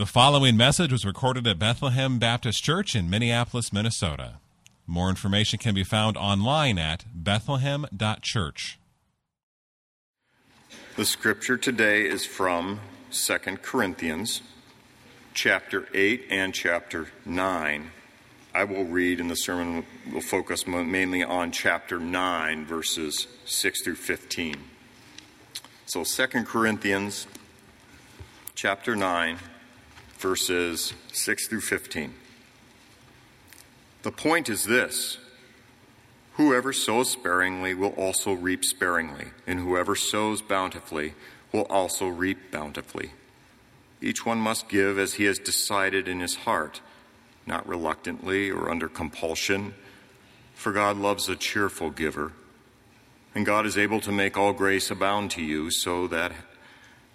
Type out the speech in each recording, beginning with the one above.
The following message was recorded at Bethlehem Baptist Church in Minneapolis, Minnesota. More information can be found online at bethlehem.church. The scripture today is from 2 Corinthians chapter 8 and chapter 9. I will read, and the sermon will focus mainly on chapter 9, verses 6 through 15. So 2 Corinthians chapter 9 verses 6 through 15. The point is this Whoever sows sparingly will also reap sparingly, and whoever sows bountifully will also reap bountifully. Each one must give as he has decided in his heart, not reluctantly or under compulsion, for God loves a cheerful giver. And God is able to make all grace abound to you, so that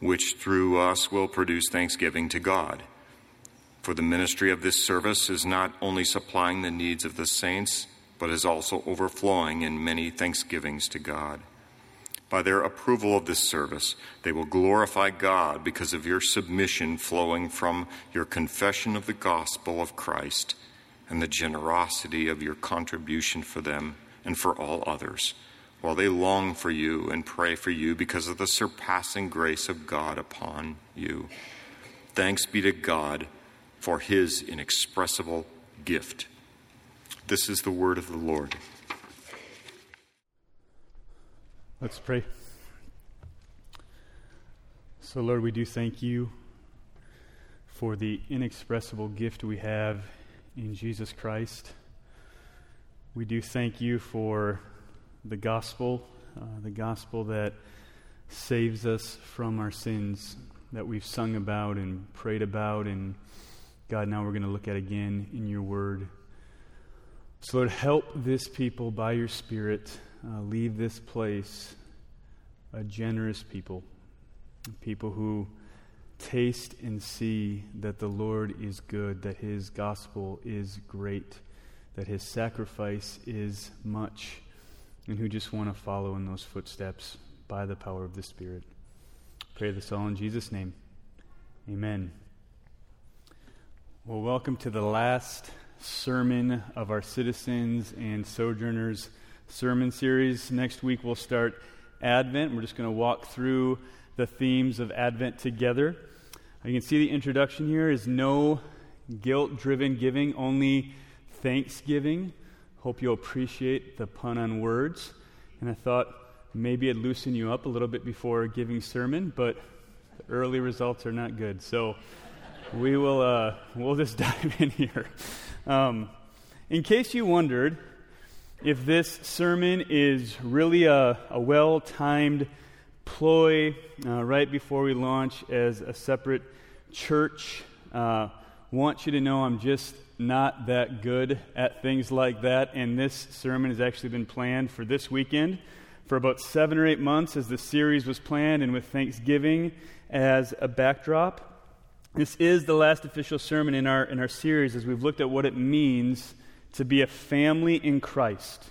which through us will produce thanksgiving to God. For the ministry of this service is not only supplying the needs of the saints, but is also overflowing in many thanksgivings to God. By their approval of this service, they will glorify God because of your submission flowing from your confession of the gospel of Christ and the generosity of your contribution for them and for all others while they long for you and pray for you because of the surpassing grace of God upon you. Thanks be to God for his inexpressible gift. This is the word of the Lord. Let's pray. So, Lord, we do thank you for the inexpressible gift we have in Jesus Christ. We do thank you for the gospel, uh, the gospel that saves us from our sins that we've sung about and prayed about. And God, now we're going to look at again in your word. So, Lord, help this people by your Spirit uh, leave this place a generous people, people who taste and see that the Lord is good, that his gospel is great, that his sacrifice is much and who just want to follow in those footsteps by the power of the Spirit. Pray this all in Jesus' name. Amen. Well, welcome to the last sermon of our Citizens and Sojourners sermon series. Next week we'll start Advent. We're just going to walk through the themes of Advent together. You can see the introduction here is no guilt driven giving, only thanksgiving. Hope you'll appreciate the pun on words. And I thought maybe I'd loosen you up a little bit before giving sermon, but the early results are not good. So we will uh, we'll just dive in here. Um, in case you wondered if this sermon is really a, a well timed ploy uh, right before we launch as a separate church, uh, want you to know I'm just not that good at things like that, and this sermon has actually been planned for this weekend for about seven or eight months as the series was planned, and with Thanksgiving as a backdrop. This is the last official sermon in our, in our series as we've looked at what it means to be a family in Christ,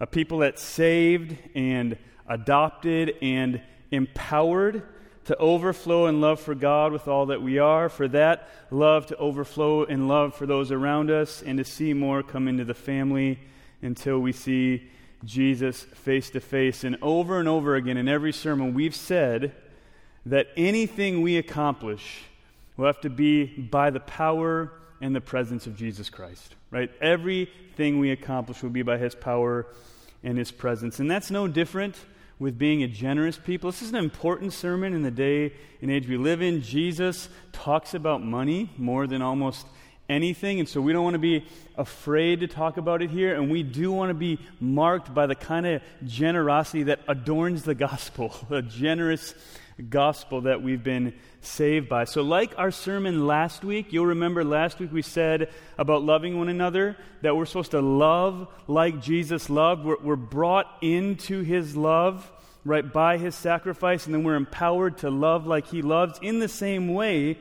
a people that's saved and adopted and empowered to overflow in love for God with all that we are, for that love to overflow in love for those around us, and to see more come into the family until we see Jesus face to face. And over and over again in every sermon, we've said that anything we accomplish will have to be by the power and the presence of Jesus Christ, right? Everything we accomplish will be by his power and his presence. And that's no different with being a generous people. This is an important sermon in the day and age we live in. Jesus talks about money more than almost anything, and so we don't want to be afraid to talk about it here, and we do want to be marked by the kind of generosity that adorns the gospel, a generous gospel that we've been saved by. So, like our sermon last week, you'll remember last week we said about loving one another that we're supposed to love like Jesus loved. We're, we're brought into his love, right, by his sacrifice, and then we're empowered to love like he loves. In the same way,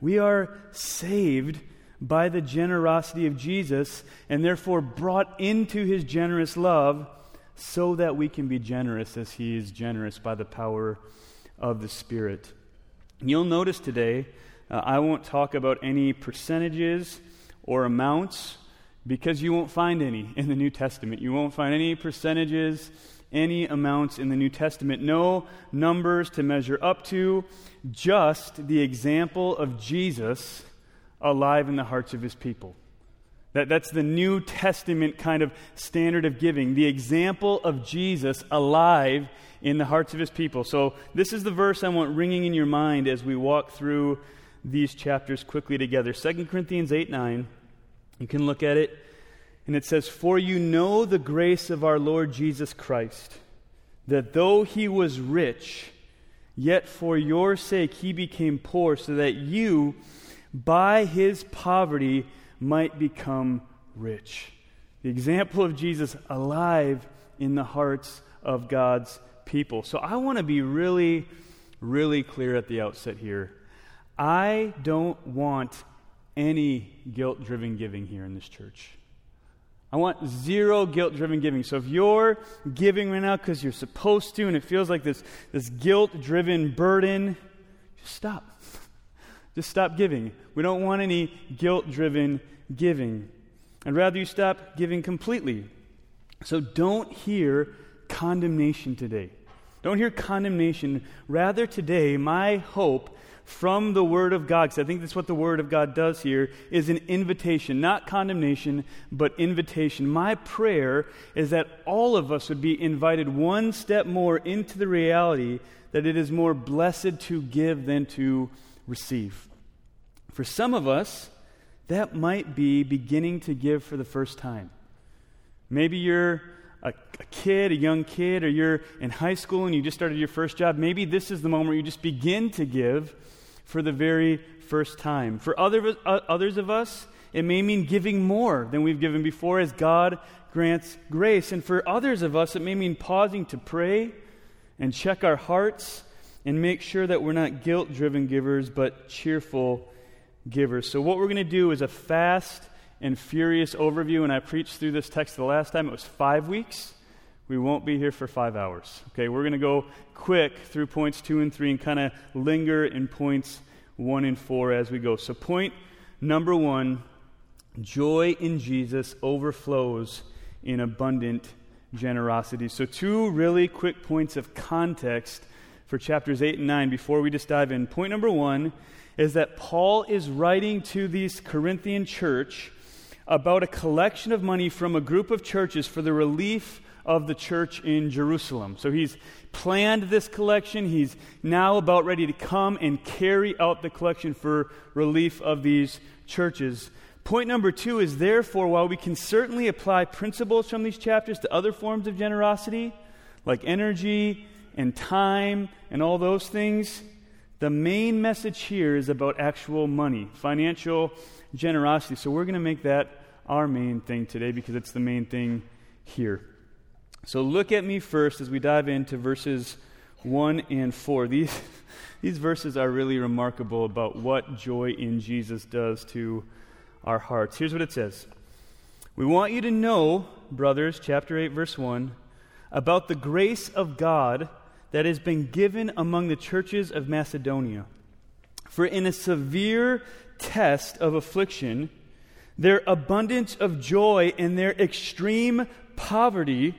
we are saved by the generosity of Jesus and therefore brought into his generous love so that we can be generous as he is generous by the power of the Spirit. You'll notice today, uh, I won't talk about any percentages or amounts because you won't find any in the New Testament. You won't find any percentages, any amounts in the New Testament. No numbers to measure up to, just the example of Jesus alive in the hearts of his people. That, that's the New Testament kind of standard of giving, the example of Jesus alive in the hearts of his people. So, this is the verse I want ringing in your mind as we walk through these chapters quickly together. 2 Corinthians 8 9. You can look at it, and it says, For you know the grace of our Lord Jesus Christ, that though he was rich, yet for your sake he became poor, so that you, by his poverty, might become rich. The example of Jesus alive in the hearts of God's people. So I want to be really, really clear at the outset here. I don't want any guilt driven giving here in this church. I want zero guilt driven giving. So if you're giving right now because you're supposed to and it feels like this, this guilt driven burden, just stop. Just stop giving. We don't want any guilt driven giving. I'd rather you stop giving completely. So don't hear condemnation today. Don't hear condemnation. Rather, today, my hope from the Word of God, because I think that's what the Word of God does here, is an invitation, not condemnation, but invitation. My prayer is that all of us would be invited one step more into the reality that it is more blessed to give than to receive. For some of us, that might be beginning to give for the first time. Maybe you're a, a, kid, a young kid, or you're in high school and you just started your first job. Maybe this is the moment where you just begin to give for the very first time. For other, uh, others of us, it may mean giving more than we've given before as God grants grace. And for others of us, it may mean pausing to pray and check our hearts and make sure that we're not guilt driven givers, but cheerful givers. So, what we're going to do is a fast and furious overview. And I preached through this text the last time, it was five weeks. We won't be here for five hours. Okay, we're going to go quick through points two and three and kind of linger in points one and four as we go. So, point number one joy in Jesus overflows in abundant generosity. So, two really quick points of context for chapters 8 and 9 before we just dive in. Point number one is that Paul is writing to this Corinthian church about a collection of money from a group of churches for the relief of the church in Jerusalem. So he's planned this collection. He's now about ready to come and carry out the collection for relief of these churches. Point number two is therefore, while we can certainly apply principles from these chapters to other forms of generosity, like energy and time and all those things, the main message here is about actual money, financial generosity. So we're going to make that our main thing today because it's the main thing here. So look at me first as we dive into verses 1 and 4. These, these verses are really remarkable about what joy in Jesus does to our hearts. Here's what it says We want you to know, brothers, chapter 8, verse 1, about the grace of God that has been given among the churches of Macedonia. For in a severe test of affliction, their abundance of joy and their extreme poverty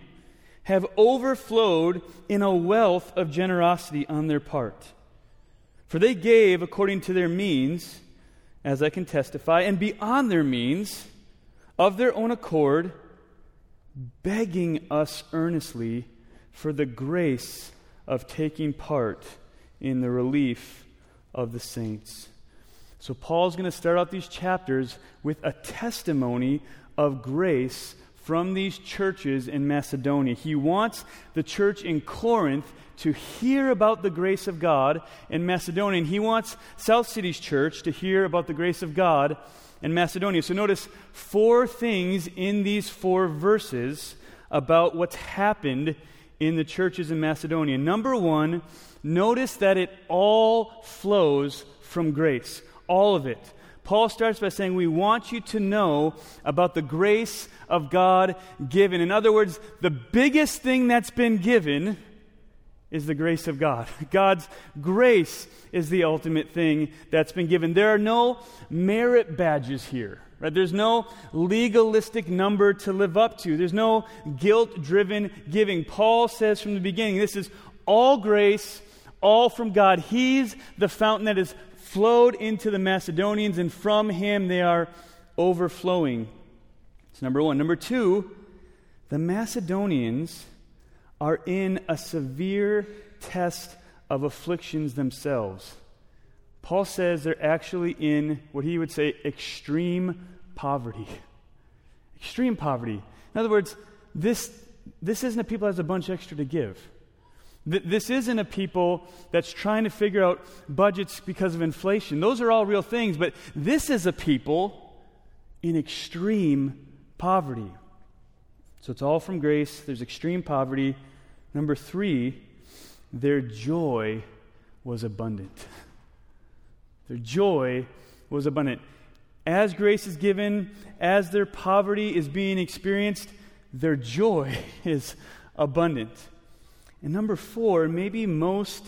have overflowed in a wealth of generosity on their part. For they gave according to their means, as I can testify, and beyond their means, of their own accord, begging us earnestly for the grace of taking part in the relief of the saints. So, Paul's going to start out these chapters with a testimony of grace from these churches in Macedonia. He wants the church in Corinth to hear about the grace of God in Macedonia. And he wants South City's church to hear about the grace of God in Macedonia. So notice four things in these four verses about what's happened in the churches in Macedonia. Number one, notice that it all flows from grace. All of it. Paul starts by saying, We want you to know about the grace of God given. In other words, the biggest thing that's been given is the grace of God. God's grace is the ultimate thing that's been given. There are no merit badges here. Right? There's no legalistic number to live up to. There's no guilt driven giving. Paul says from the beginning this is all grace, all from God. He's the fountain that has flowed into the Macedonians, and from him they are overflowing. It's number one. Number two, the Macedonians are in a severe test of afflictions themselves. Paul says they're actually in what he would say extreme poverty. Extreme poverty. In other words, this, this isn't a people that has a bunch extra to give. This isn't a people that's trying to figure out budgets because of inflation. Those are all real things, but this is a people in extreme poverty. So it's all from grace. There's extreme poverty. Number three, their joy was abundant. Their joy was abundant. As grace is given, as their poverty is being experienced, their joy is abundant. And number four, maybe most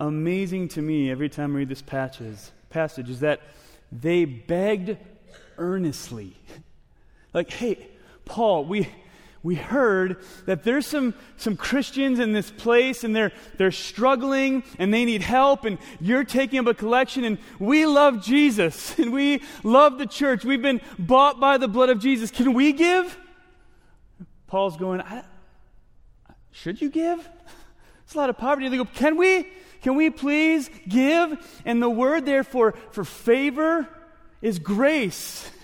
amazing to me every time I read this passage, is that they begged earnestly. Like, hey, Paul, we, we heard that there's some, some Christians in this place and they're, they're struggling and they need help, and you're taking up a collection, and we love Jesus and we love the church. We've been bought by the blood of Jesus. Can we give? Paul's going, Should you give? It's a lot of poverty. They go, Can we? Can we please give? And the word there for, for favor is grace.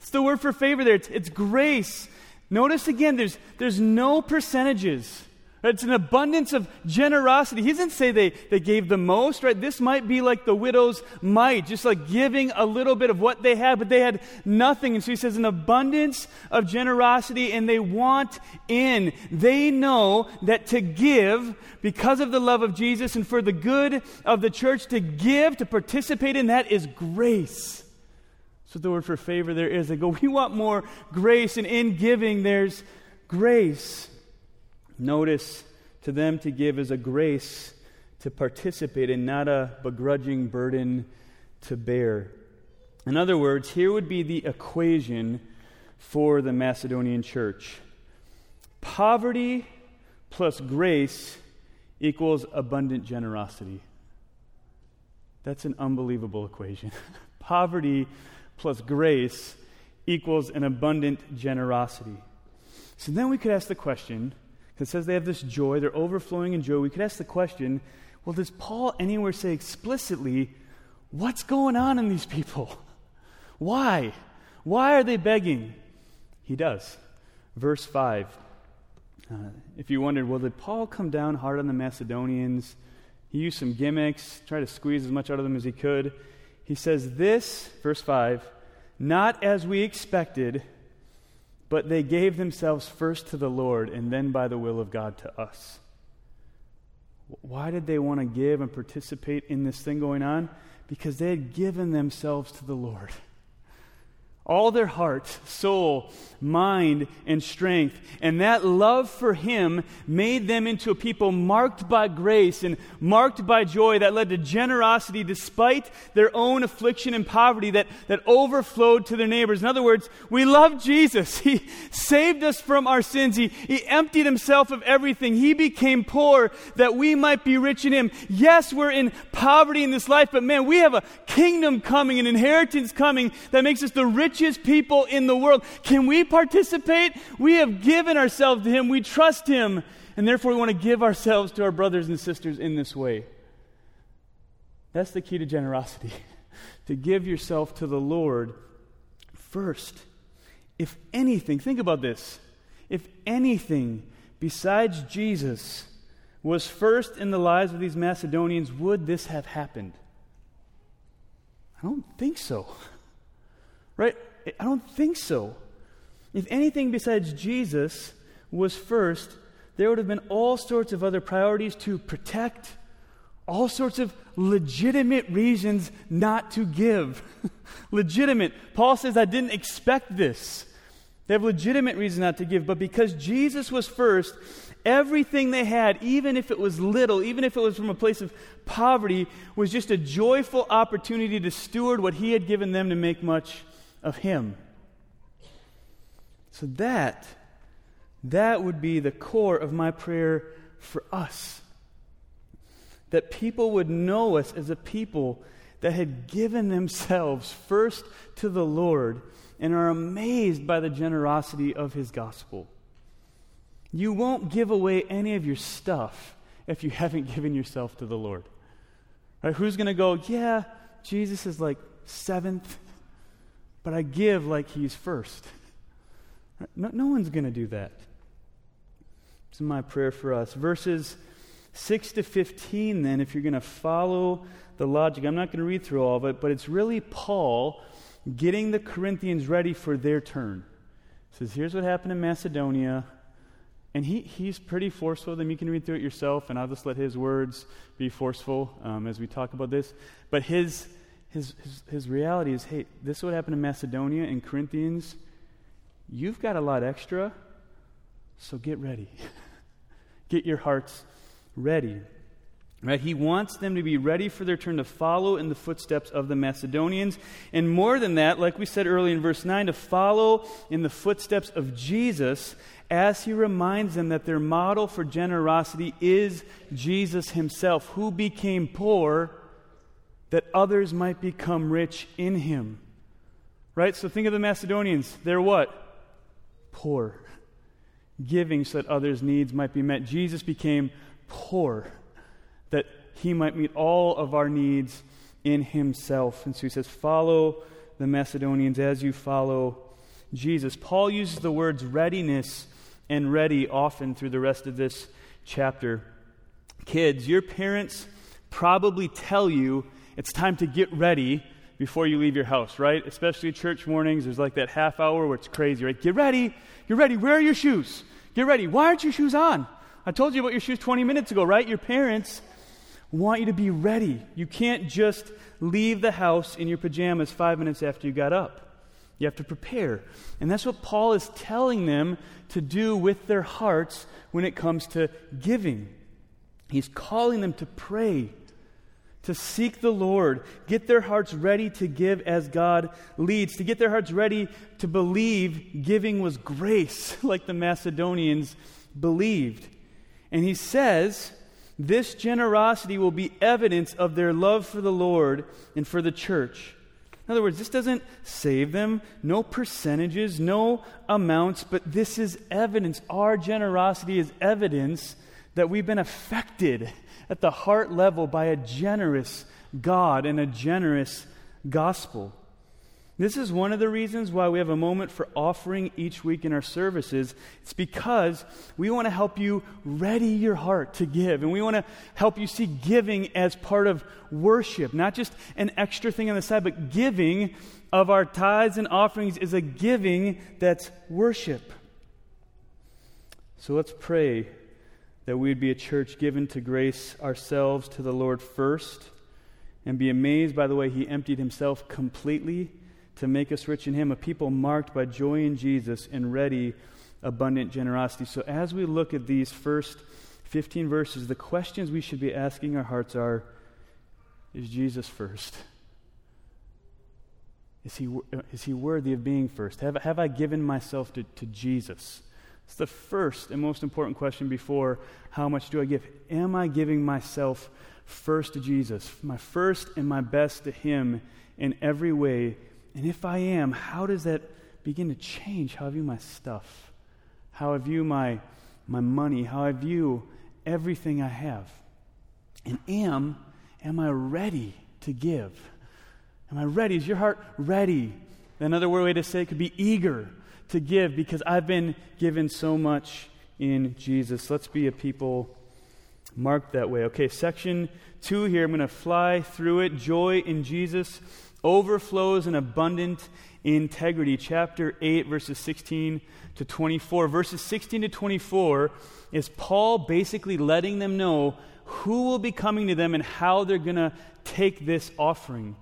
It's the word for favor there. It's, it's grace. Notice again, there's, there's no percentages. It's an abundance of generosity. He doesn't say they, they gave the most, right? This might be like the widow's mite, just like giving a little bit of what they had, but they had nothing. And so he says, an abundance of generosity, and they want in. They know that to give, because of the love of Jesus and for the good of the church, to give, to participate in that is grace. So the word for favor there is. They go, we want more grace, and in giving, there's grace. Notice to them to give is a grace to participate in, not a begrudging burden to bear. In other words, here would be the equation for the Macedonian church poverty plus grace equals abundant generosity. That's an unbelievable equation. poverty plus grace equals an abundant generosity. So then we could ask the question, because it says they have this joy, they're overflowing in joy. We could ask the question, well, does Paul anywhere say explicitly what's going on in these people? Why? Why are they begging? He does. Verse 5. Uh, if you wondered, well, did Paul come down hard on the Macedonians? He used some gimmicks, tried to squeeze as much out of them as he could. He says, This, verse 5, not as we expected, but they gave themselves first to the Lord and then by the will of God to us. Why did they want to give and participate in this thing going on? Because they had given themselves to the Lord all their heart, soul, mind, and strength. And that love for Him made them into a people marked by grace and marked by joy that led to generosity despite their own affliction and poverty that, that overflowed to their neighbors. In other words, we love Jesus. He saved us from our sins. He, he emptied Himself of everything. He became poor that we might be rich in Him. Yes, we're in poverty in this life, but man, we have a kingdom coming, an inheritance coming that makes us the richest richest people in the world. Can we participate? We have given ourselves to Him, we trust Him, and therefore we want to give ourselves to our brothers and sisters in this way. That's the key to generosity to give yourself to the Lord first. if anything, think about this, if anything besides Jesus was first in the lives of these Macedonians, would this have happened? I don't think so. Right? I don't think so. If anything besides Jesus was first, there would have been all sorts of other priorities to protect, all sorts of legitimate reasons not to give. legitimate. Paul says, I didn't expect this. They have legitimate reason not to give, but because Jesus was first, everything they had, even if it was little, even if it was from a place of poverty, was just a joyful opportunity to steward what he had given them to make much of him. So that that would be the core of my prayer for us. That people would know us as a people that had given themselves first to the Lord and are amazed by the generosity of his gospel. You won't give away any of your stuff if you haven't given yourself to the Lord. Right? Who's going to go, yeah, Jesus is like seventh, but I give like he's first? No, no one's going to do that. It's my prayer for us. Verses 6 to 15, then, if you're going to follow the logic, I'm not going to read through all of it, but it's really Paul getting the Corinthians ready for their turn. He says, Here's what happened in Macedonia. And he, he's pretty forceful with them. You can read through it yourself, and I'll just let his words be forceful um, as we talk about this. But his, his, his, his reality is hey, this is what happened in Macedonia and Corinthians. You've got a lot extra, so get ready. get your hearts ready. Right? He wants them to be ready for their turn to follow in the footsteps of the Macedonians. And more than that, like we said earlier in verse 9, to follow in the footsteps of Jesus as he reminds them that their model for generosity is Jesus himself, who became poor that others might become rich in him. Right? So think of the Macedonians. They're what? Poor. Giving so that others' needs might be met. Jesus became poor that he might meet all of our needs in himself. And so he says, Follow the Macedonians as you follow Jesus. Paul uses the words readiness and ready often through the rest of this chapter. Kids, your parents probably tell you it's time to get ready before you leave your house, right? Especially church mornings, there's like that half hour where it's crazy, right? Get ready, get ready, where are your shoes? Get ready. Why aren't your shoes on? I told you about your shoes 20 minutes ago, right? Your parents want you to be ready. You can't just leave the house in your pajamas five minutes after you got up. You have to prepare. And that's what Paul is telling them to do with their hearts when it comes to giving. He's calling them to pray, to seek the Lord, get their hearts ready to give as God leads, to get their hearts ready to believe giving was grace, like the Macedonians believed. And he says, this generosity will be evidence of their love for the Lord and for the church. In other words, this doesn't save them, no percentages, no amounts, but this is evidence. Our generosity is evidence that we've been affected at the heart level by a generous God and a generous gospel. This is one of the reasons why we have a moment for offering each week in our services. It's because we want to help you ready your heart to give. And we want to help you see giving as part of worship, not just an extra thing on the side, but giving of our tithes and offerings is a giving that's worship. So let's pray that we would be a church given to grace ourselves to the Lord first and be amazed by the way He emptied Himself completely to make us rich in Him, a people marked by joy in Jesus and ready, abundant generosity. So, as we look at these first 15 verses, the questions we should be asking our hearts are Is Jesus first? Is he, is he worthy of being first? Have, have I given myself to, to Jesus? It's the first and most important question before how much do I give? Am I giving myself first to Jesus? My first and my best to Him in every way and if I am, how does that begin to change how I view my stuff? How I view my, my money? How I view everything I have? And am, am I ready to give? Am I ready? Is your heart ready? Another way to say it could be eager to give because I've been given so much in Jesus. Let's be a people marked that way. Okay, section two here. I'm going to fly through it. Joy in Jesus overflows in abundant integrity. Chapter 8, verses 16 to 24. Verses 16 to 24 is Paul basically letting them know who will be coming to them and how they're going to take this offering.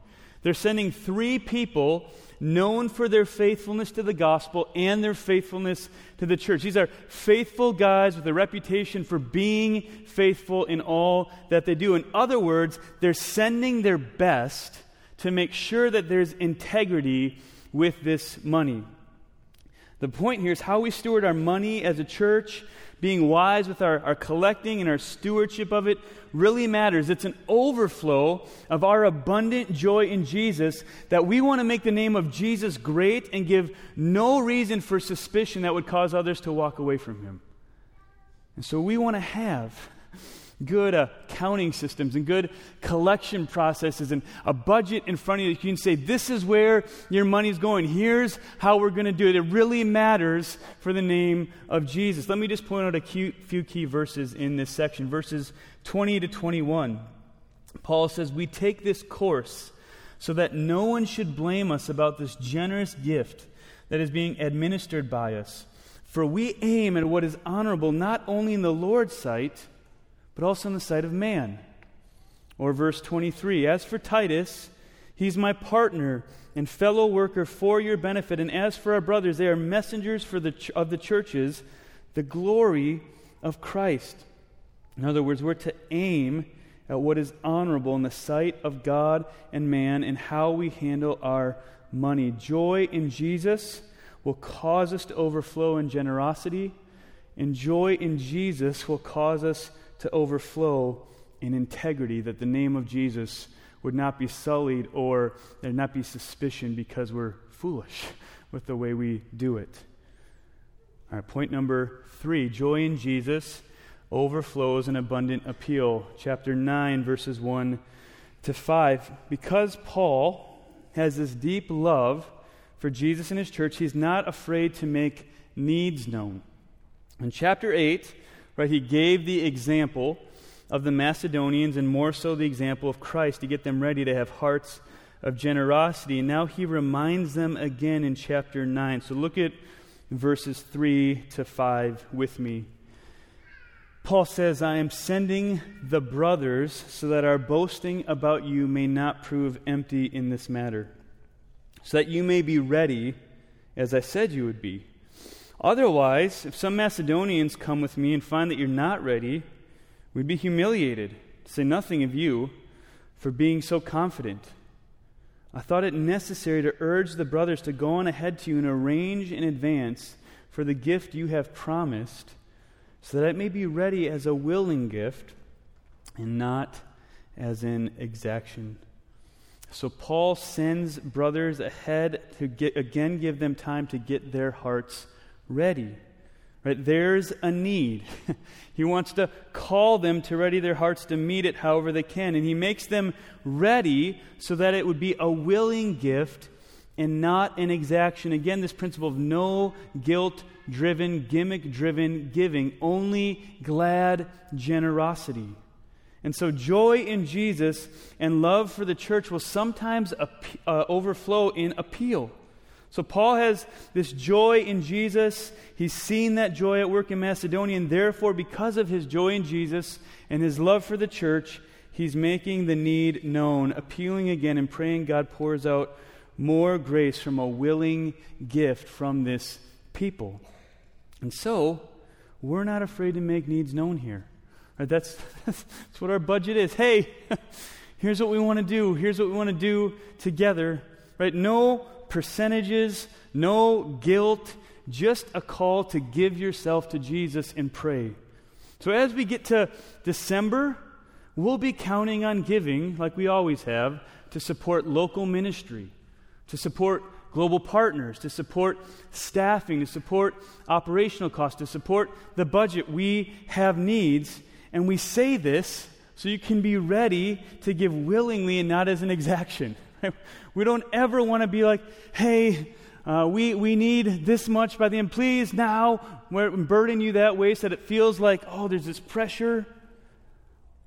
They're sending three people known for their faithfulness to the gospel and their faithfulness to the church. These are faithful guys with a reputation for being faithful in all that they do. In other words, they're sending their best to make sure that there's integrity with this money. The point here is how we steward our money as a church being wise with our, our collecting and our stewardship of it really matters. It's an overflow of our abundant joy in Jesus that we want to make the name of Jesus great and give no reason for suspicion that would cause others to walk away from him. And so we want to have good accounting systems and good collection processes and a budget in front of you. You can say, This is where your money's going. Here's how we're going to do it. It really matters for the name of Jesus. Let me just point out a few key verses in this section verses 20 to 21. Paul says, We take this course so that no one should blame us about this generous gift that is being administered by us. For we aim at what is honorable not only in the Lord's sight, but also in the sight of man. Or verse 23 As for Titus, he's my partner and fellow worker for your benefit. And as for our brothers, they are messengers for the ch- of the churches, the glory of Christ. In other words, we're to aim at what is honorable in the sight of God and man and how we handle our money. Joy in Jesus will cause us to overflow in generosity, and joy in Jesus will cause us to overflow in integrity, that the name of Jesus would not be sullied or there not be suspicion because we're foolish with the way we do it. All right, point number three joy in Jesus overflows in abundant appeal. Chapter 9, verses 1 to 5. Because Paul has this deep love for Jesus and his church, he's not afraid to make needs known. In chapter 8, Right? He gave the example of the Macedonians and more so the example of Christ to get them ready to have hearts of generosity. And now he reminds them again in chapter 9. So look at verses 3 to 5 with me. Paul says, I am sending the brothers so that our boasting about you may not prove empty in this matter, so that you may be ready as I said you would be. Otherwise, if some Macedonians come with me and find that you're not ready, we'd be humiliated, to say nothing of you, for being so confident. I thought it necessary to urge the brothers to go on ahead to you and arrange in advance for the gift you have promised, so that it may be ready as a willing gift and not as an exaction. So Paul sends brothers ahead to get, again give them time to get their hearts ready. Right? There's a need. he wants to call them to ready their hearts to meet it however they can. And he makes them ready so that it would be a willing gift and not an exaction. Again, this principle of no guilt driven, gimmick driven giving, only glad generosity. And so, joy in Jesus and love for the church will sometimes uh, overflow in appeal. So Paul has this joy in Jesus. He's seen that joy at work in Macedonia, and therefore, because of his joy in Jesus and his love for the church, he's making the need known, appealing again and praying God pours out more grace from a willing gift from this people. And so, we're not afraid to make needs known here. Right? That's, that's what our budget is. Hey, here's what we want to do. Here's what we want to do together. Right? No percentages, no guilt, just a call to give yourself to Jesus and pray. So as we get to December, we'll be counting on giving, like we always have, to support local ministry, to support global partners, to support staffing, to support operational costs, to support the budget. We have needs, and we say this so you can be ready to give willingly and not as an exaction. We don't ever want to be like, hey, Uh, we, we need this much by the end. Please now we're burden you that way so that it feels like, oh, there's this pressure.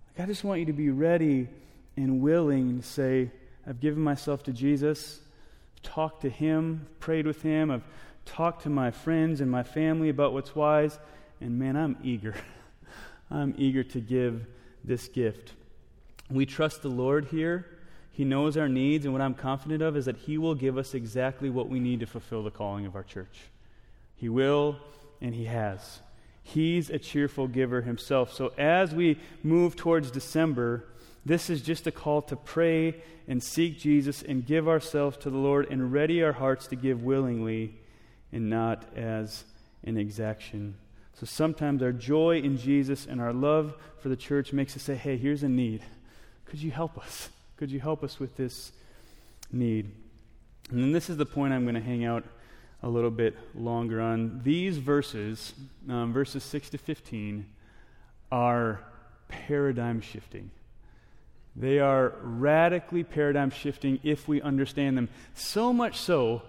Like, I just want you to be ready and willing to say, I've given myself to Jesus, I've talked to Him, prayed with Him, I've talked to my friends and my family about what's wise, and man, I'm eager. I'm eager to give this gift. We trust the Lord here. He knows our needs, and what I'm confident of is that He will give us exactly what we need to fulfill the calling of our church. He will, and He has. He's a cheerful giver Himself. So as we move towards December, this is just a call to pray and seek Jesus and give ourselves to the Lord and ready our hearts to give willingly and not as an exaction. So sometimes our joy in Jesus and our love for the church makes us say, hey, here's a need. Could you help us? Could you help us with this need? And then this is the point I'm going to hang out a little bit longer on. These verses, um, verses 6 to 15, are paradigm shifting. They are radically paradigm shifting if we understand them. So much so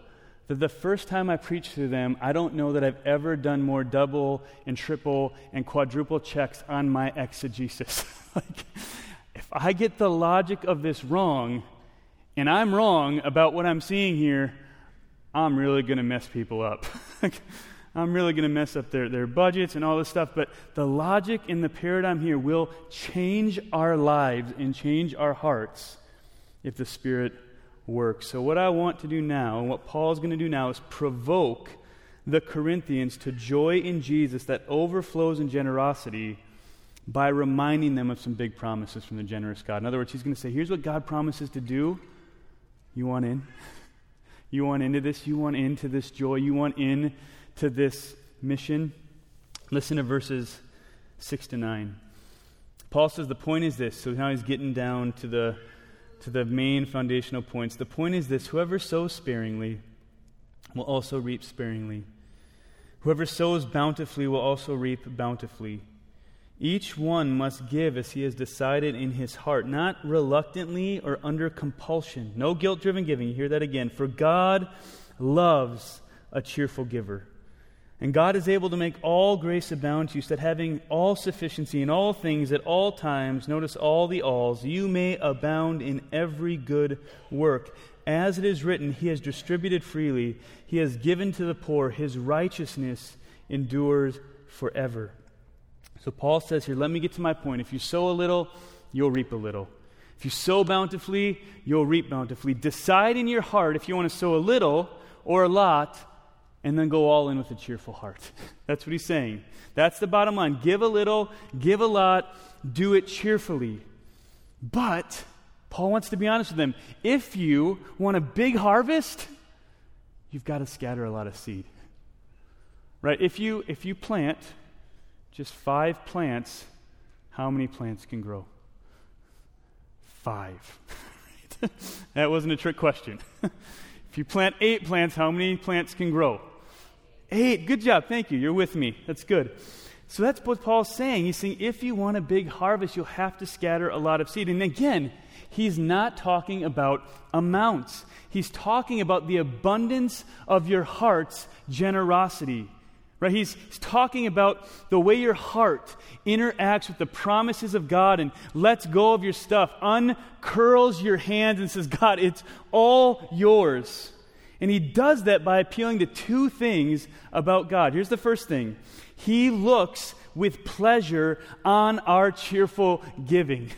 that the first time I preach to them, I don't know that I've ever done more double and triple and quadruple checks on my exegesis. like, I get the logic of this wrong, and I'm wrong about what I'm seeing here, I'm really going to mess people up. I'm really going to mess up their, their budgets and all this stuff. But the logic in the paradigm here will change our lives and change our hearts if the Spirit works. So, what I want to do now, and what Paul is going to do now, is provoke the Corinthians to joy in Jesus that overflows in generosity by reminding them of some big promises from the generous God. In other words, he's going to say, Here's what God promises to do. You want in? You want into this? You want into this joy? You want in to this mission? Listen to verses 6 to 9. Paul says the point is this. So now he's getting down to the to the main foundational points. The point is this whoever sows sparingly will also reap sparingly. Whoever sows bountifully will also reap bountifully. Each one must give as he has decided in his heart, not reluctantly or under compulsion. No guilt driven giving. You hear that again. For God loves a cheerful giver. And God is able to make all grace abound to you, so that having all sufficiency in all things at all times, notice all the alls, you may abound in every good work. As it is written, He has distributed freely, He has given to the poor, His righteousness endures forever. So Paul says here, let me get to my point. If you sow a little, you'll reap a little. If you sow bountifully, you'll reap bountifully. Decide in your heart if you want to sow a little or a lot and then go all in with a cheerful heart. That's what he's saying. That's the bottom line. Give a little, give a lot, do it cheerfully. But Paul wants to be honest with them. If you want a big harvest, you've got to scatter a lot of seed. Right? If you if you plant just 5 plants, how many plants can grow? 5. that wasn't a trick question. if you plant 8 plants, how many plants can grow? Eight. Good job. Thank you. You're with me. That's good. So that's what Paul's saying. He's saying if you want a big harvest, you'll have to scatter a lot of seed. And again, he's not talking about amounts, he's talking about the abundance of your heart's generosity. Right? He's, he's talking about the way your heart interacts with the promises of God and lets go of your stuff, uncurls your hands and says, God, it's all yours. And he does that by appealing to two things about God. Here's the first thing He looks with pleasure on our cheerful giving.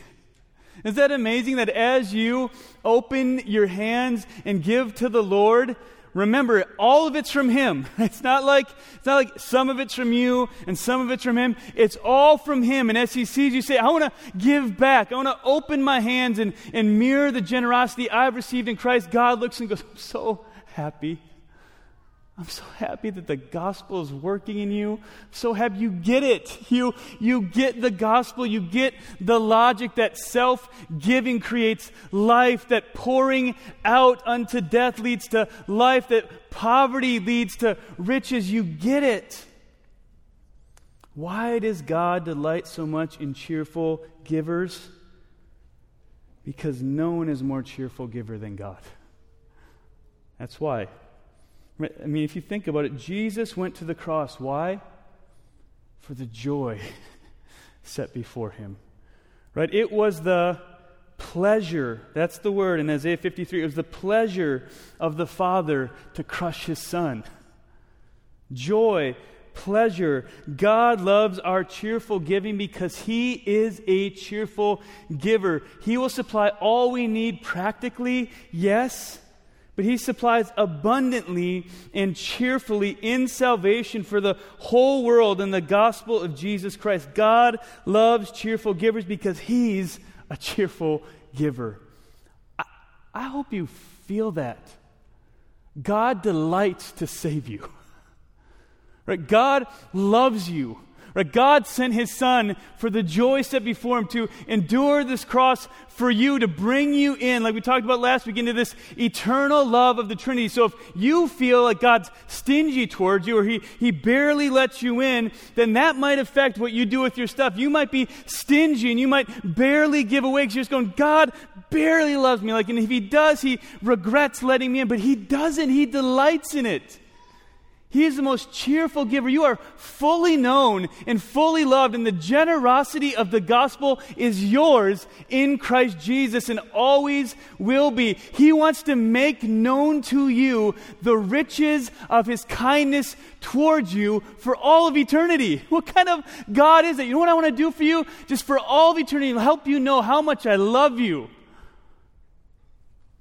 Is that amazing that as you open your hands and give to the Lord, remember all of it's from him. It's not like it's not like some of it's from you and some of it's from him. It's all from him. And as he sees you say i want to give back. I want to open my hands and, and mirror the generosity i've received in christ. God looks and goes i'm so happy. I'm so happy that the gospel is working in you. So happy you get it. You, you get the gospel. You get the logic that self giving creates life, that pouring out unto death leads to life, that poverty leads to riches. You get it. Why does God delight so much in cheerful givers? Because no one is more cheerful giver than God. That's why. I mean, if you think about it, Jesus went to the cross. Why? For the joy set before him. Right? It was the pleasure, that's the word in Isaiah 53. It was the pleasure of the Father to crush his Son. Joy, pleasure. God loves our cheerful giving because he is a cheerful giver. He will supply all we need practically, yes but he supplies abundantly and cheerfully in salvation for the whole world in the gospel of Jesus Christ. God loves cheerful givers because he's a cheerful giver. I, I hope you feel that. God delights to save you. Right? God loves you. Right? God sent his son for the joy set before him to endure this cross for you, to bring you in, like we talked about last week, into this eternal love of the Trinity. So if you feel like God's stingy towards you or he, he barely lets you in, then that might affect what you do with your stuff. You might be stingy and you might barely give away because you're just going, God barely loves me. Like, and if he does, he regrets letting me in, but he doesn't. He delights in it. He is the most cheerful giver. You are fully known and fully loved, and the generosity of the gospel is yours in Christ Jesus and always will be. He wants to make known to you the riches of his kindness towards you for all of eternity. What kind of God is it? You know what I want to do for you? Just for all of eternity, help you know how much I love you.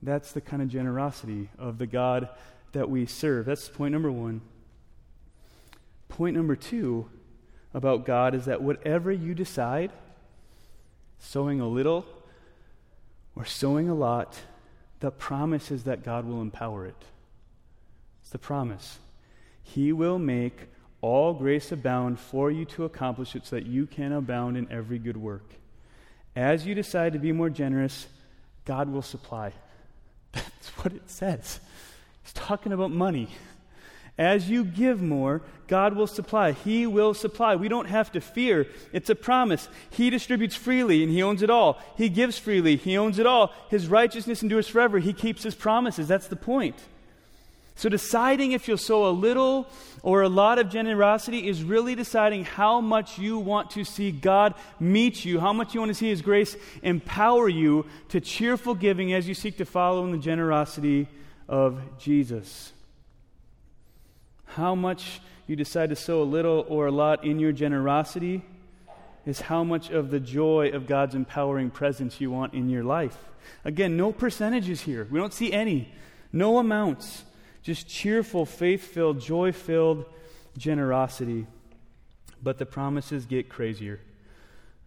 That's the kind of generosity of the God that we serve. That's point number one. Point number two about God is that whatever you decide, sowing a little or sowing a lot, the promise is that God will empower it. It's the promise. He will make all grace abound for you to accomplish it so that you can abound in every good work. As you decide to be more generous, God will supply. That's what it says. He's talking about money. As you give more, God will supply. He will supply. We don't have to fear. It's a promise. He distributes freely and He owns it all. He gives freely. He owns it all. His righteousness endures forever. He keeps His promises. That's the point. So, deciding if you'll sow a little or a lot of generosity is really deciding how much you want to see God meet you, how much you want to see His grace empower you to cheerful giving as you seek to follow in the generosity of Jesus how much you decide to sow a little or a lot in your generosity is how much of the joy of God's empowering presence you want in your life. Again, no percentages here. We don't see any. No amounts. Just cheerful, faith filled, joy filled generosity. But the promises get crazier.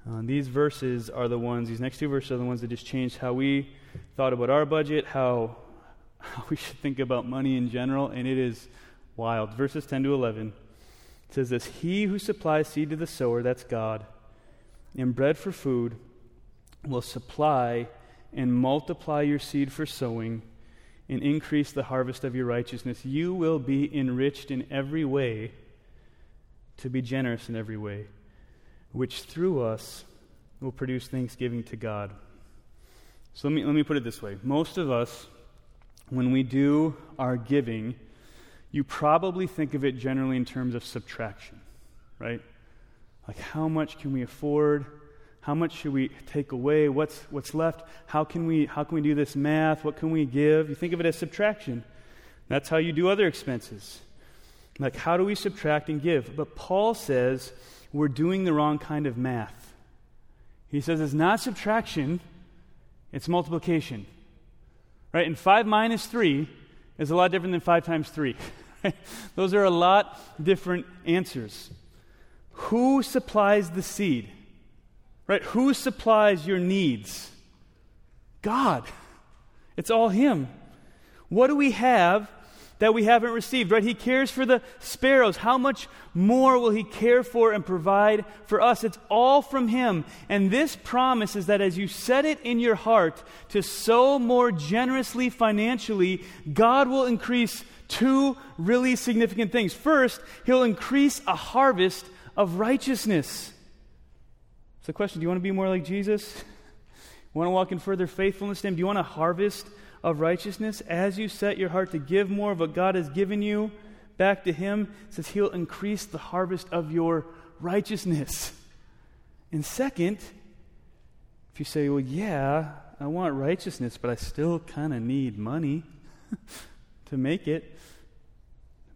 Uh, these verses are the ones, these next two verses are the ones that just changed how we thought about our budget, how, how we should think about money in general, and it is wild. Verses 10 to 11 says this He who supplies seed to the sower, that's God, and bread for food, will supply and multiply your seed for sowing and increase the harvest of your righteousness. You will be enriched in every way to be generous in every way, which through us will produce thanksgiving to God. So let me, let me put it this way. Most of us, when we do our giving, you probably think of it generally in terms of subtraction, right? Like, how much can we afford? How much should we take away? What's, what's left? How can, we, how can we do this math? What can we give? You think of it as subtraction. That's how you do other expenses. Like, how do we subtract and give? But Paul says we're doing the wrong kind of math. He says it's not subtraction, it's multiplication. Right? And 5 minus 3 is a lot different than 5 times 3. Those are a lot different answers. Who supplies the seed? Right? Who supplies your needs? God. It's all Him. What do we have that we haven't received, right? He cares for the sparrows. How much more will He care for and provide for us? It's all from Him. And this promise is that as you set it in your heart to sow more generously financially, God will increase two really significant things. First, He'll increase a harvest of righteousness. So, the question do you want to be more like Jesus? want to walk in further faithfulness to Him? Do you want a harvest of righteousness, as you set your heart to give more of what God has given you back to Him, says He'll increase the harvest of your righteousness. And second, if you say, well, yeah, I want righteousness, but I still kind of need money to make it.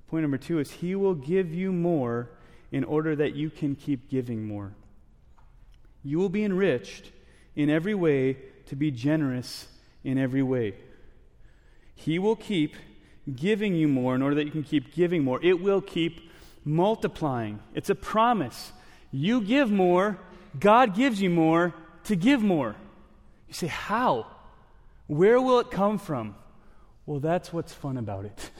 Point number two is He will give you more in order that you can keep giving more. You will be enriched in every way to be generous in every way. He will keep giving you more in order that you can keep giving more. It will keep multiplying. It's a promise. You give more, God gives you more to give more. You say, How? Where will it come from? Well, that's what's fun about it.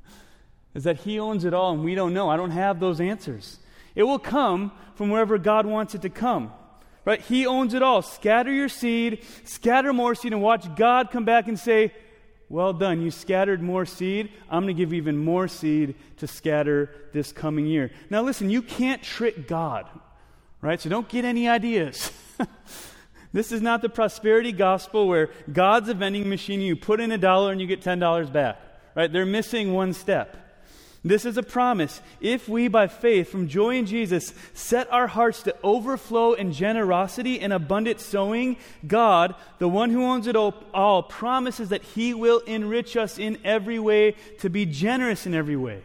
is that He owns it all and we don't know. I don't have those answers. It will come from wherever God wants it to come. Right? He owns it all. Scatter your seed, scatter more seed, and watch God come back and say, Well done. You scattered more seed. I'm going to give you even more seed to scatter this coming year. Now, listen, you can't trick God. Right? So don't get any ideas. this is not the prosperity gospel where God's a vending machine. You put in a dollar and you get $10 back. Right? They're missing one step. This is a promise. If we, by faith, from joy in Jesus, set our hearts to overflow in generosity and abundant sowing, God, the one who owns it all, promises that He will enrich us in every way to be generous in every way.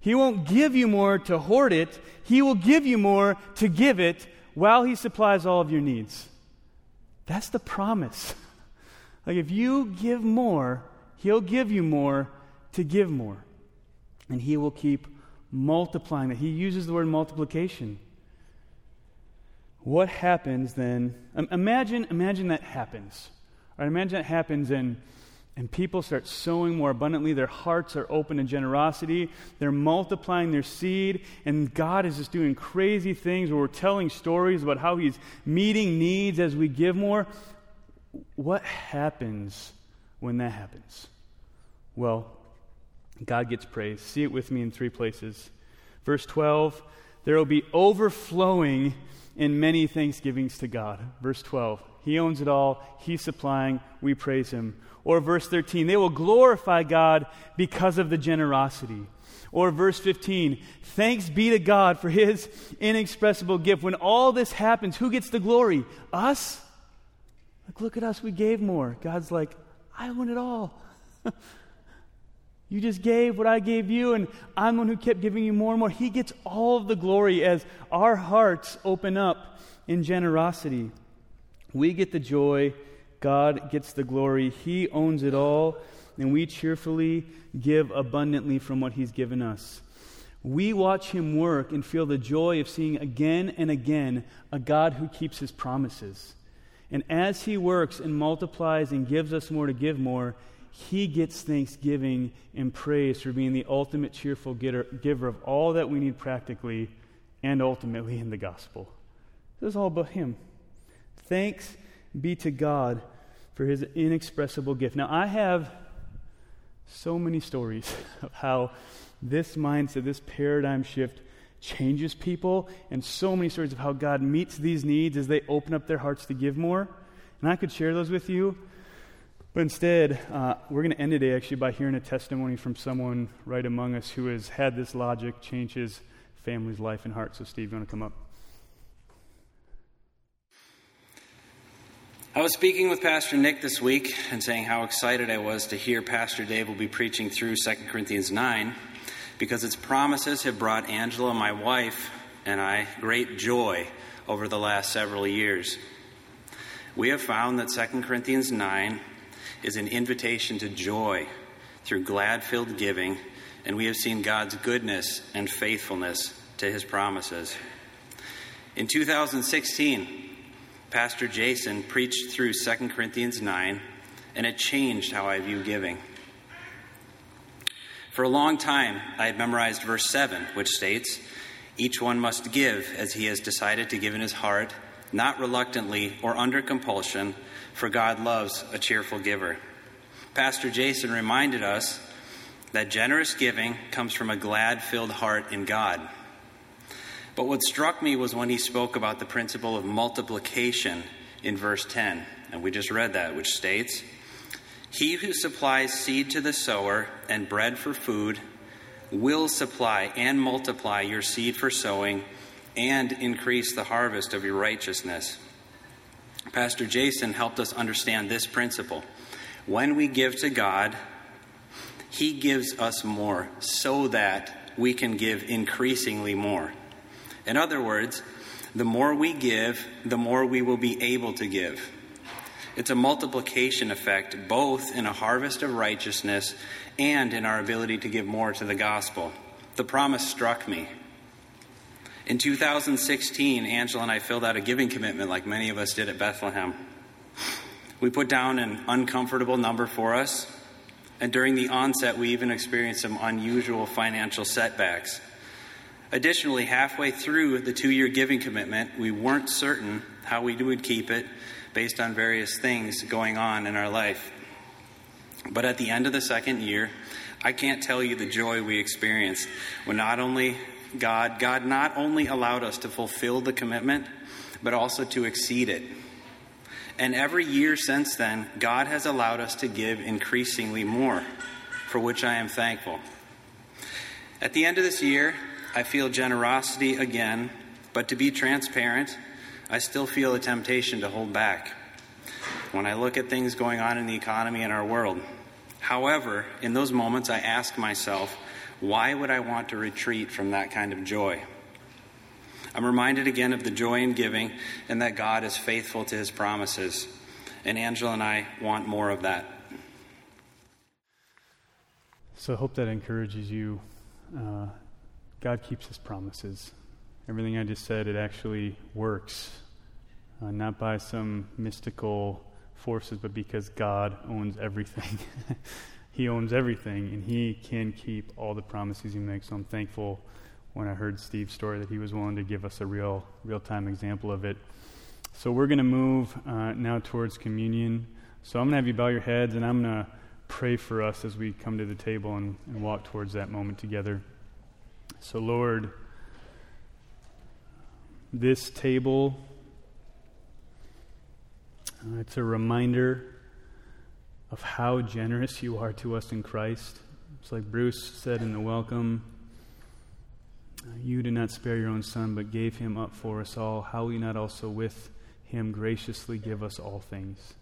He won't give you more to hoard it, He will give you more to give it while He supplies all of your needs. That's the promise. Like if you give more, He'll give you more to give more and he will keep multiplying that. He uses the word multiplication. What happens then? Imagine, imagine that happens. Right, imagine that happens and, and people start sowing more abundantly. Their hearts are open to generosity. They're multiplying their seed. And God is just doing crazy things where we're telling stories about how He's meeting needs as we give more. What happens when that happens? Well, God gets praise. See it with me in three places. Verse 12, there will be overflowing in many thanksgivings to God. Verse 12, He owns it all, He's supplying, we praise Him. Or verse 13, they will glorify God because of the generosity. Or verse 15, thanks be to God for His inexpressible gift. When all this happens, who gets the glory? Us? Like, look at us, we gave more. God's like, I own it all. You just gave what I gave you, and I'm the one who kept giving you more and more. He gets all of the glory as our hearts open up in generosity. We get the joy, God gets the glory. He owns it all, and we cheerfully give abundantly from what He's given us. We watch Him work and feel the joy of seeing again and again a God who keeps His promises. And as He works and multiplies and gives us more to give more, he gets thanksgiving and praise for being the ultimate cheerful giver of all that we need practically and ultimately in the gospel. This is all about Him. Thanks be to God for His inexpressible gift. Now, I have so many stories of how this mindset, this paradigm shift, changes people, and so many stories of how God meets these needs as they open up their hearts to give more. And I could share those with you. But instead, uh, we're going to end today actually by hearing a testimony from someone right among us who has had this logic change his family's life and heart. So, Steve, you want to come up? I was speaking with Pastor Nick this week and saying how excited I was to hear Pastor Dave will be preaching through 2 Corinthians 9 because its promises have brought Angela, my wife, and I great joy over the last several years. We have found that 2 Corinthians 9 is an invitation to joy through glad filled giving, and we have seen God's goodness and faithfulness to his promises. In 2016, Pastor Jason preached through 2 Corinthians 9, and it changed how I view giving. For a long time, I had memorized verse 7, which states, Each one must give as he has decided to give in his heart, not reluctantly or under compulsion for God loves a cheerful giver. Pastor Jason reminded us that generous giving comes from a glad filled heart in God. But what struck me was when he spoke about the principle of multiplication in verse 10. And we just read that, which states, He who supplies seed to the sower and bread for food will supply and multiply your seed for sowing and increase the harvest of your righteousness. Pastor Jason helped us understand this principle. When we give to God, He gives us more so that we can give increasingly more. In other words, the more we give, the more we will be able to give. It's a multiplication effect, both in a harvest of righteousness and in our ability to give more to the gospel. The promise struck me. In 2016, Angela and I filled out a giving commitment like many of us did at Bethlehem. We put down an uncomfortable number for us, and during the onset, we even experienced some unusual financial setbacks. Additionally, halfway through the two year giving commitment, we weren't certain how we would keep it based on various things going on in our life. But at the end of the second year, I can't tell you the joy we experienced when not only God, God not only allowed us to fulfill the commitment, but also to exceed it. And every year since then, God has allowed us to give increasingly more, for which I am thankful. At the end of this year, I feel generosity again, but to be transparent, I still feel a temptation to hold back when I look at things going on in the economy and our world. However, in those moments, I ask myself, why would I want to retreat from that kind of joy? I'm reminded again of the joy in giving and that God is faithful to his promises. And Angela and I want more of that. So I hope that encourages you. Uh, God keeps his promises. Everything I just said, it actually works. Uh, not by some mystical forces, but because God owns everything. he owns everything, and He can keep all the promises He makes. So I'm thankful when I heard Steve's story that he was willing to give us a real, real time example of it. So we're going to move uh, now towards communion. So I'm going to have you bow your heads, and I'm going to pray for us as we come to the table and, and walk towards that moment together. So, Lord, this table, uh, it's a reminder of how generous you are to us in Christ. It's like Bruce said in the welcome uh, You did not spare your own son, but gave him up for us all. How will you not also with him graciously give us all things?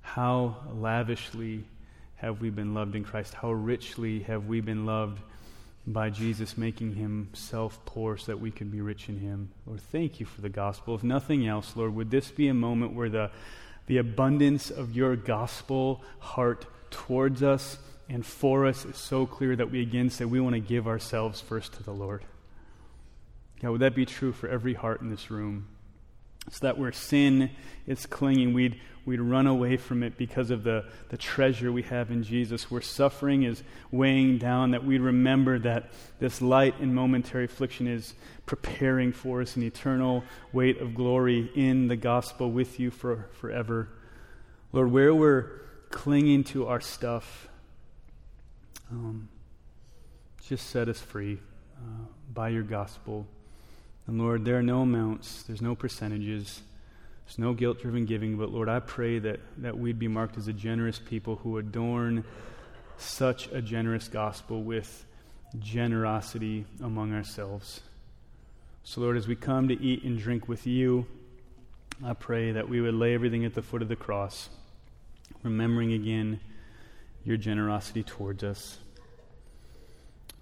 How lavishly have we been loved in Christ? How richly have we been loved by Jesus making himself poor so that we could be rich in him. Lord, thank you for the gospel. If nothing else, Lord, would this be a moment where the, the abundance of your gospel heart towards us and for us is so clear that we again say we want to give ourselves first to the Lord? God, would that be true for every heart in this room? So that where sin is clinging, we'd, we'd run away from it because of the, the treasure we have in Jesus. Where suffering is weighing down, that we'd remember that this light and momentary affliction is preparing for us an eternal weight of glory in the gospel with you for forever. Lord, where we're clinging to our stuff, um, just set us free uh, by your gospel. And Lord, there are no amounts, there's no percentages, there's no guilt driven giving, but Lord, I pray that, that we'd be marked as a generous people who adorn such a generous gospel with generosity among ourselves. So, Lord, as we come to eat and drink with you, I pray that we would lay everything at the foot of the cross, remembering again your generosity towards us.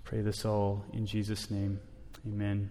Pray this all in Jesus' name. Amen.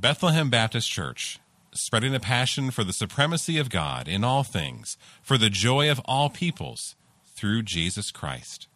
Bethlehem Baptist Church, spreading a passion for the supremacy of God in all things, for the joy of all peoples, through Jesus Christ.